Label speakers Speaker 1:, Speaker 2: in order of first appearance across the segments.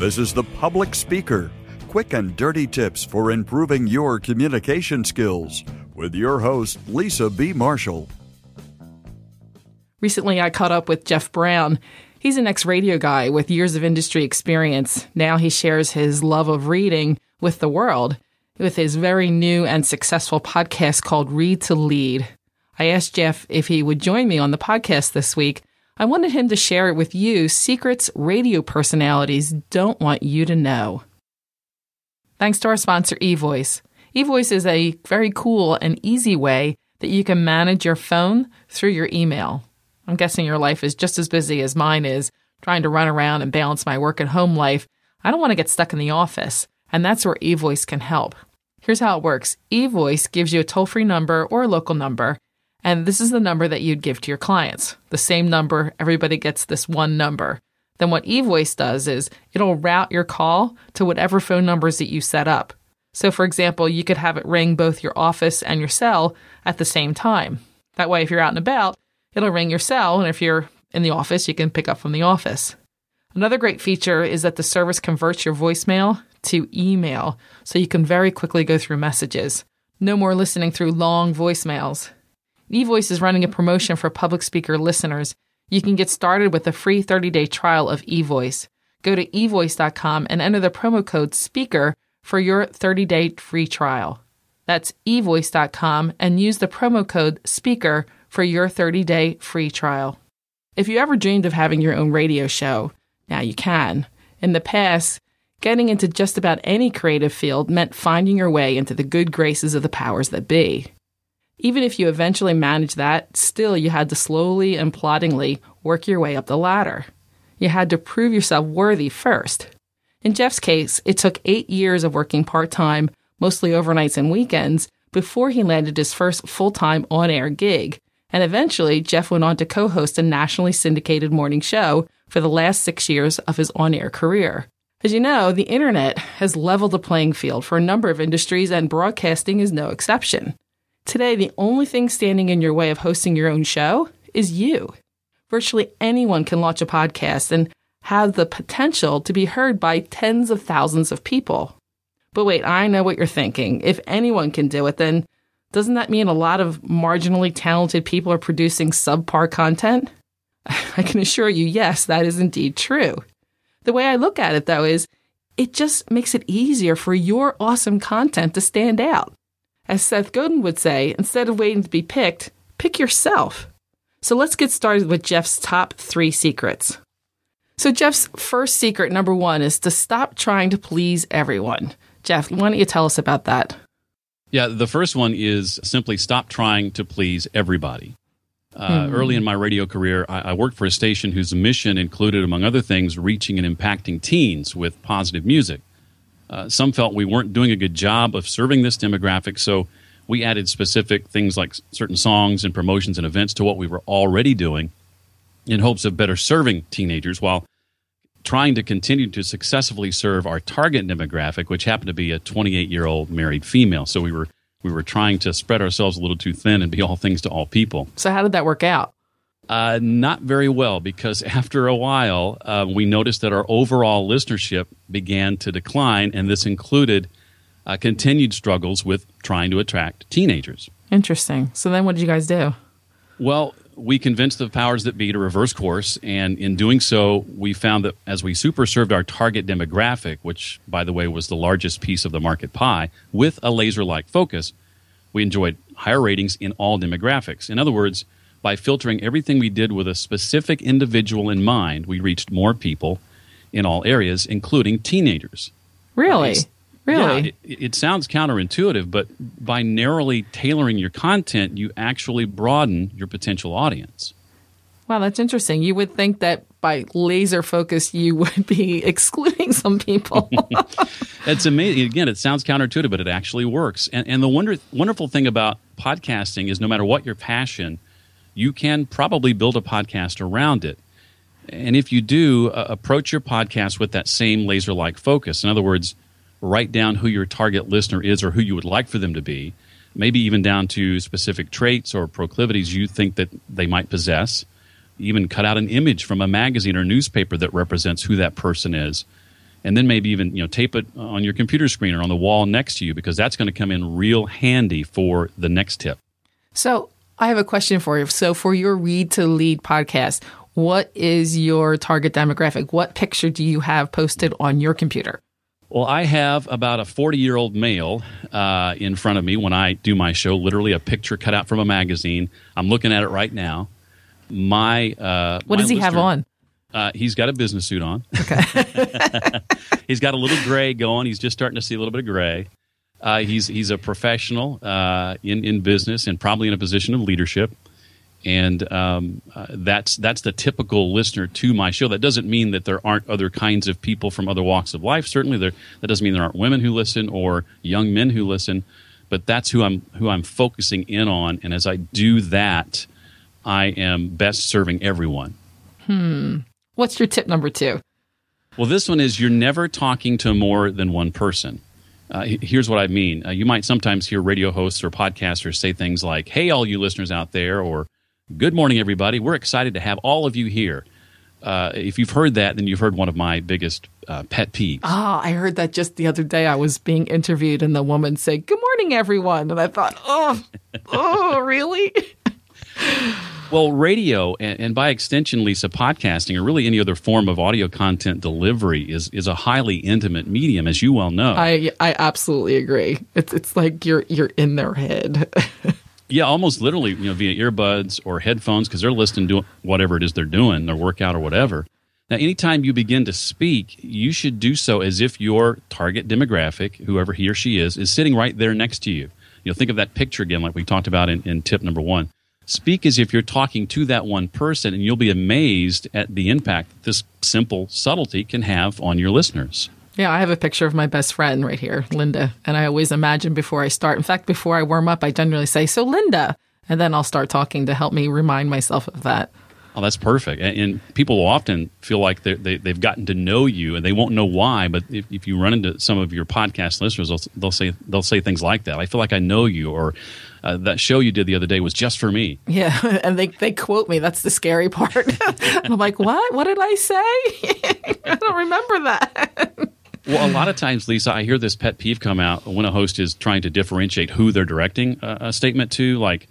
Speaker 1: This is The Public Speaker quick and dirty tips for improving your communication skills with your host, Lisa B. Marshall.
Speaker 2: Recently, I caught up with Jeff Brown. He's an ex radio guy with years of industry experience. Now he shares his love of reading with the world with his very new and successful podcast called Read to Lead. I asked Jeff if he would join me on the podcast this week I wanted him to share it with you secrets radio personalities don't want you to know. Thanks to our sponsor, eVoice. eVoice is a very cool and easy way that you can manage your phone through your email. I'm guessing your life is just as busy as mine is, trying to run around and balance my work and home life. I don't want to get stuck in the office, and that's where eVoice can help. Here's how it works eVoice gives you a toll free number or a local number and this is the number that you'd give to your clients. The same number, everybody gets this one number. Then what eVoice does is it'll route your call to whatever phone numbers that you set up. So for example, you could have it ring both your office and your cell at the same time. That way, if you're out and about, it'll ring your cell, and if you're in the office, you can pick up from the office. Another great feature is that the service converts your voicemail to email, so you can very quickly go through messages. No more listening through long voicemails eVoice is running a promotion for public speaker listeners. You can get started with a free 30-day trial of eVoice. Go to evoice.com and enter the promo code SPEAKER for your 30-day free trial. That's evoice.com and use the promo code SPEAKER for your 30-day free trial. If you ever dreamed of having your own radio show, now you can. In the past, getting into just about any creative field meant finding your way into the good graces of the powers that be. Even if you eventually managed that, still you had to slowly and ploddingly work your way up the ladder. You had to prove yourself worthy first. In Jeff's case, it took eight years of working part time, mostly overnights and weekends, before he landed his first full time on air gig. And eventually, Jeff went on to co host a nationally syndicated morning show for the last six years of his on air career. As you know, the internet has leveled the playing field for a number of industries, and broadcasting is no exception. Today, the only thing standing in your way of hosting your own show is you. Virtually anyone can launch a podcast and have the potential to be heard by tens of thousands of people. But wait, I know what you're thinking. If anyone can do it, then doesn't that mean a lot of marginally talented people are producing subpar content? I can assure you, yes, that is indeed true. The way I look at it, though, is it just makes it easier for your awesome content to stand out. As Seth Godin would say, instead of waiting to be picked, pick yourself. So let's get started with Jeff's top three secrets. So, Jeff's first secret, number one, is to stop trying to please everyone. Jeff, why don't you tell us about that?
Speaker 3: Yeah, the first one is simply stop trying to please everybody. Uh, hmm. Early in my radio career, I, I, worked for a station whose mission included, among other things, reaching and impacting teens with positive music. Uh, some felt we weren't doing a good job of serving this demographic, so we added specific things like certain songs and promotions and events to what we were already doing in hopes of better serving teenagers while trying to continue to successfully serve our target demographic, which happened to be a 28 year old married female. So we were we were trying to spread ourselves a little too thin and be all things to all people.
Speaker 2: So how did that work out?
Speaker 3: Uh, not very well because after a while, uh, we noticed that our overall listenership began to decline, and this included uh, continued struggles with trying to attract teenagers.
Speaker 2: Interesting. So then, what did you guys do?
Speaker 3: Well, we convinced the powers that be to reverse course, and in doing so, we found that as we super served our target demographic, which, by the way, was the largest piece of the market pie, with a laser like focus, we enjoyed higher ratings in all demographics. In other words, by filtering everything we did with a specific individual in mind, we reached more people in all areas, including teenagers.
Speaker 2: Really?
Speaker 3: Uh,
Speaker 2: really?
Speaker 3: Yeah, it, it, sounds counterintuitive, but by narrowly tailoring your content, you actually broaden your potential audience.
Speaker 2: Wow, that's interesting. You would think that by laser focus, you would be excluding some people.
Speaker 3: It's amazing. Again, it sounds counterintuitive, but it actually works. And, and the wonder, wonderful thing about podcasting is no matter what your passion – you can probably build a podcast around it. And if you do, uh, approach your podcast with that same laser like focus. In other words, write down who your target listener is or who you would like for them to be, maybe even down to specific traits or proclivities you think that they might possess. Even cut out an image from a magazine or newspaper that represents who that person is. and then maybe even you know tape it on your computer screen or on the wall next to you because that's going to come in real handy for the next tip.
Speaker 2: So I have a question for you. So for your Read to Lead podcast, what is your target demographic? What picture do you have posted on your computer?
Speaker 3: Well, I have about a 40 year old male uh, in front of me when I do my show, literally a picture cut out from a magazine. I'm looking at it right now. My uh,
Speaker 2: What
Speaker 3: my
Speaker 2: does he have on?
Speaker 3: Uh, he's got a business suit on.
Speaker 2: Okay.
Speaker 3: he's got a little gray going. He's just starting to see a little bit of gray. Uh, he's he's a professional uh, in in business and probably in a position of leadership, and um, uh, that's that's the typical listener to my show. That doesn't mean that there aren't other kinds of people from other walks of life. Certainly, there that doesn't mean there aren't women who listen or young men who listen, but that's who I'm who I'm focusing in on. And as I do that, I am best serving everyone. Hmm.
Speaker 2: What's your tip number two?
Speaker 3: Well, this one is you're never talking to more than one person. Uh, here's what I mean. Uh, you might sometimes hear radio hosts or podcasters say things like, Hey, all you listeners out there, or Good morning, everybody. We're excited to have all of you here. Uh, if you've heard that, then you've heard one of my biggest uh, pet peeves.
Speaker 2: Ah, I heard that just the other day. I was being interviewed, and the woman said, "Good morning, everyone," and I thought, "Oh, oh, really?"
Speaker 3: Well, radio and, and by extension, Lisa, podcasting or really any other form of audio content delivery is is a highly intimate medium, as you well know.
Speaker 2: I I absolutely agree. It's it's like you're you're in their head.
Speaker 3: yeah, almost literally, you know, via earbuds or headphones because they're listening to whatever it is they're doing, their workout or whatever. Now, anytime you begin to speak, you should do so as if your target demographic, whoever he or she is, is sitting right there next to you. You know, think of that picture again, like we talked about in, in tip number one. Speak as if you're talking to that one person, and you'll be amazed at the impact that this simple subtlety can have on your listeners.
Speaker 2: Yeah, I have a picture of my best friend right here, Linda. And I always imagine before I start, in fact, before I warm up, I generally say, So, Linda. And then I'll start talking to help me remind myself of that.
Speaker 3: Oh, that's perfect. And, and people will often feel like they, they've gotten to know you, and they won't know why. But if, if you run into some of your podcast listeners, they'll, they'll say they'll say things like that. I feel like I know you, or uh, that show you did the other day was just for me.
Speaker 2: Yeah. And they, they quote me. That's the scary part. I'm like, What? What did I say? I don't remember that.
Speaker 3: Well, a lot of times, Lisa, I hear this pet peeve come out when a host is trying to differentiate who they're directing a, a statement to. Like,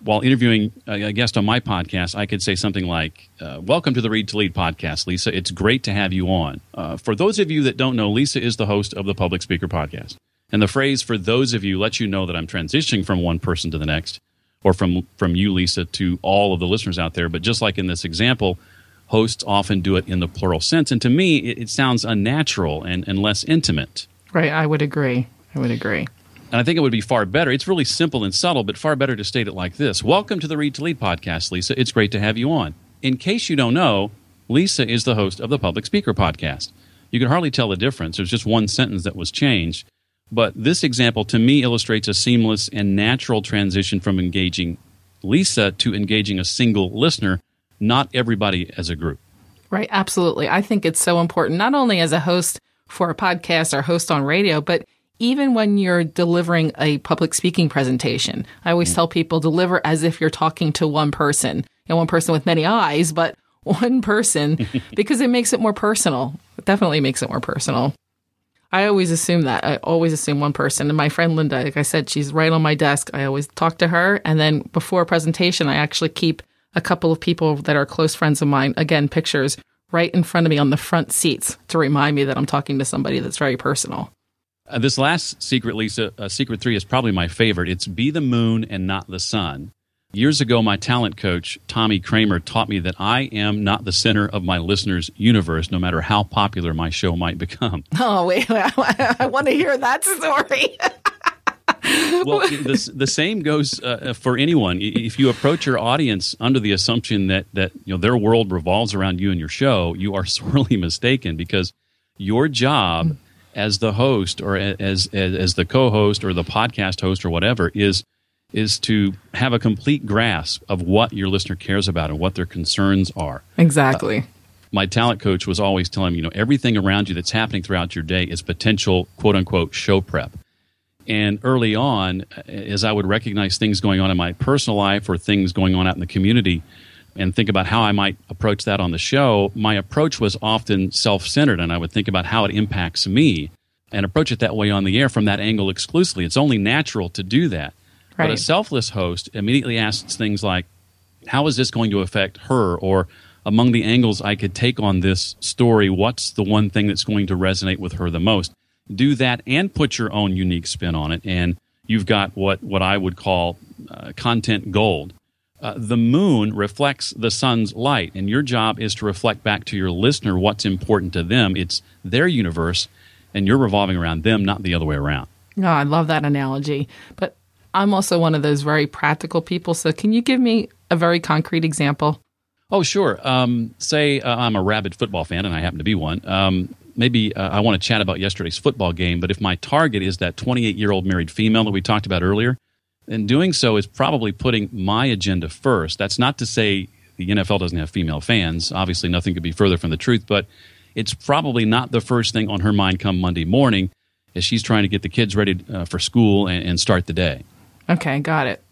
Speaker 3: while interviewing a, a guest on my podcast, I could say something like, uh, Welcome to the Read to Lead podcast, Lisa. It's great to have you on. Uh, for those of you that don't know, Lisa is the host of the Public Speaker podcast. And the phrase for those of you lets you know that I'm transitioning from one person to the next, or from, from you, Lisa, to all of the listeners out there. But just like in this example, hosts often do it in the plural sense. And to me, it, it sounds unnatural and, and less intimate.
Speaker 2: Right. I would agree. I would agree.
Speaker 3: And I think it would be far better. It's really simple and subtle, but far better to state it like this Welcome to the Read to Lead podcast, Lisa. It's great to have you on. In case you don't know, Lisa is the host of the Public Speaker podcast. You can hardly tell the difference. There's just one sentence that was changed. But this example to me illustrates a seamless and natural transition from engaging Lisa to engaging a single listener, not everybody as a group.
Speaker 2: Right. Absolutely. I think it's so important, not only as a host for a podcast or host on radio, but even when you're delivering a public speaking presentation. I always mm. tell people deliver as if you're talking to one person and one person with many eyes, but one person because it makes it more personal. It definitely makes it more personal. I always assume that. I always assume one person. And my friend Linda, like I said, she's right on my desk. I always talk to her. And then before a presentation, I actually keep a couple of people that are close friends of mine, again, pictures right in front of me on the front seats to remind me that I'm talking to somebody that's very personal.
Speaker 3: Uh, this last secret, Lisa, uh, secret three is probably my favorite. It's be the moon and not the sun. Years ago, my talent coach, Tommy Kramer, taught me that I am not the center of my listeners' universe, no matter how popular my show might become.
Speaker 2: Oh, wait, I want to hear that story.
Speaker 3: well, the, the same goes uh, for anyone. If you approach your audience under the assumption that, that you know their world revolves around you and your show, you are sorely mistaken because your job as the host or as, as, as the co-host or the podcast host or whatever is is to have a complete grasp of what your listener cares about and what their concerns are.
Speaker 2: Exactly. Uh,
Speaker 3: my talent coach was always telling me, you know, everything around you that's happening throughout your day is potential quote unquote show prep. And early on, as I would recognize things going on in my personal life or things going on out in the community, and think about how I might approach that on the show, my approach was often self centered, and I would think about how it impacts me and approach it that way on the air from that angle exclusively. It's only natural to do that.
Speaker 2: Right.
Speaker 3: But a selfless host immediately asks things like, How is this going to affect her? Or among the angles I could take on this story, what's the one thing that's going to resonate with her the most? Do that and put your own unique spin on it, and you've got what, what I would call uh, content gold. Uh, the moon reflects the sun's light, and your job is to reflect back to your listener what's important to them. It's their universe, and you're revolving around them, not the other way around.
Speaker 2: Oh, I love that analogy. But I'm also one of those very practical people. So, can you give me a very concrete example?
Speaker 3: Oh, sure. Um, say uh, I'm a rabid football fan, and I happen to be one. Um, maybe uh, I want to chat about yesterday's football game, but if my target is that 28 year old married female that we talked about earlier, then doing so is probably putting my agenda first. That's not to say the NFL doesn't have female fans. Obviously, nothing could be further from the truth, but it's probably not the first thing on her mind come Monday morning as she's trying to get the kids ready uh, for school and, and start the day.
Speaker 2: Okay, got it.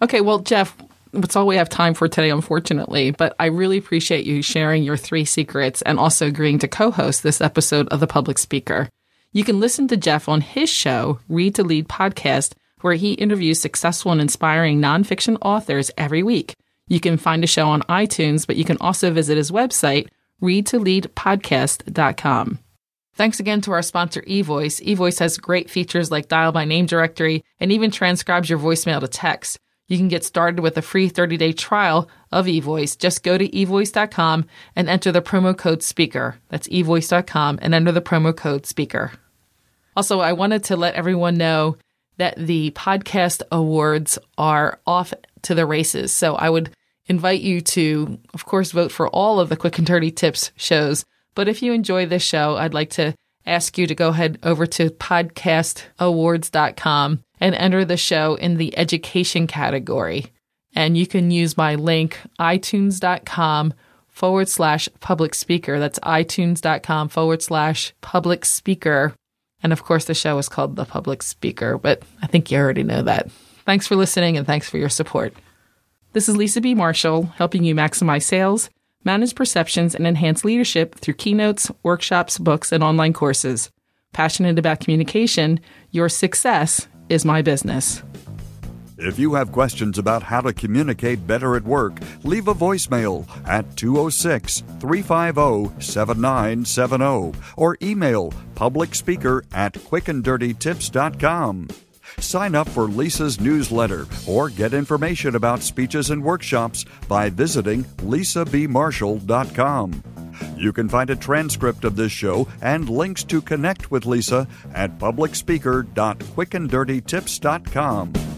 Speaker 2: Okay, well, Jeff, that's all we have time for today, unfortunately. But I really appreciate you sharing your three secrets and also agreeing to co host this episode of The Public Speaker. You can listen to Jeff on his show, Read to Lead podcast, where he interviews successful and inspiring nonfiction authors every week. You can find a show on iTunes, but you can also visit his website, readtoleadpodcast.com. Thanks again to our sponsor, eVoice. eVoice has great features like dial by name directory and even transcribes your voicemail to text. You can get started with a free 30-day trial of eVoice. Just go to eVoice.com and enter the promo code SPEAKER. That's eVoice.com and enter the promo code SPEAKER. Also, I wanted to let everyone know that the podcast awards are off to the races. So I would invite you to, of course, vote for all of the Quick and Dirty Tips shows. But if you enjoy this show, I'd like to ask you to go ahead over to podcastawards.com and enter the show in the education category. And you can use my link, itunes.com forward slash public speaker. That's itunes.com forward slash public speaker. And of course, the show is called The Public Speaker, but I think you already know that. Thanks for listening and thanks for your support. This is Lisa B. Marshall, helping you maximize sales, manage perceptions, and enhance leadership through keynotes, workshops, books, and online courses. Passionate about communication, your success is my business.
Speaker 1: If you have questions about how to communicate better at work, leave a voicemail at 206 350 7970 or email publicspeaker at quickanddirtytips.com. Sign up for Lisa's newsletter or get information about speeches and workshops by visiting lisabmarshall.com. You can find a transcript of this show and links to connect with Lisa at publicspeaker.quickanddirtytips.com.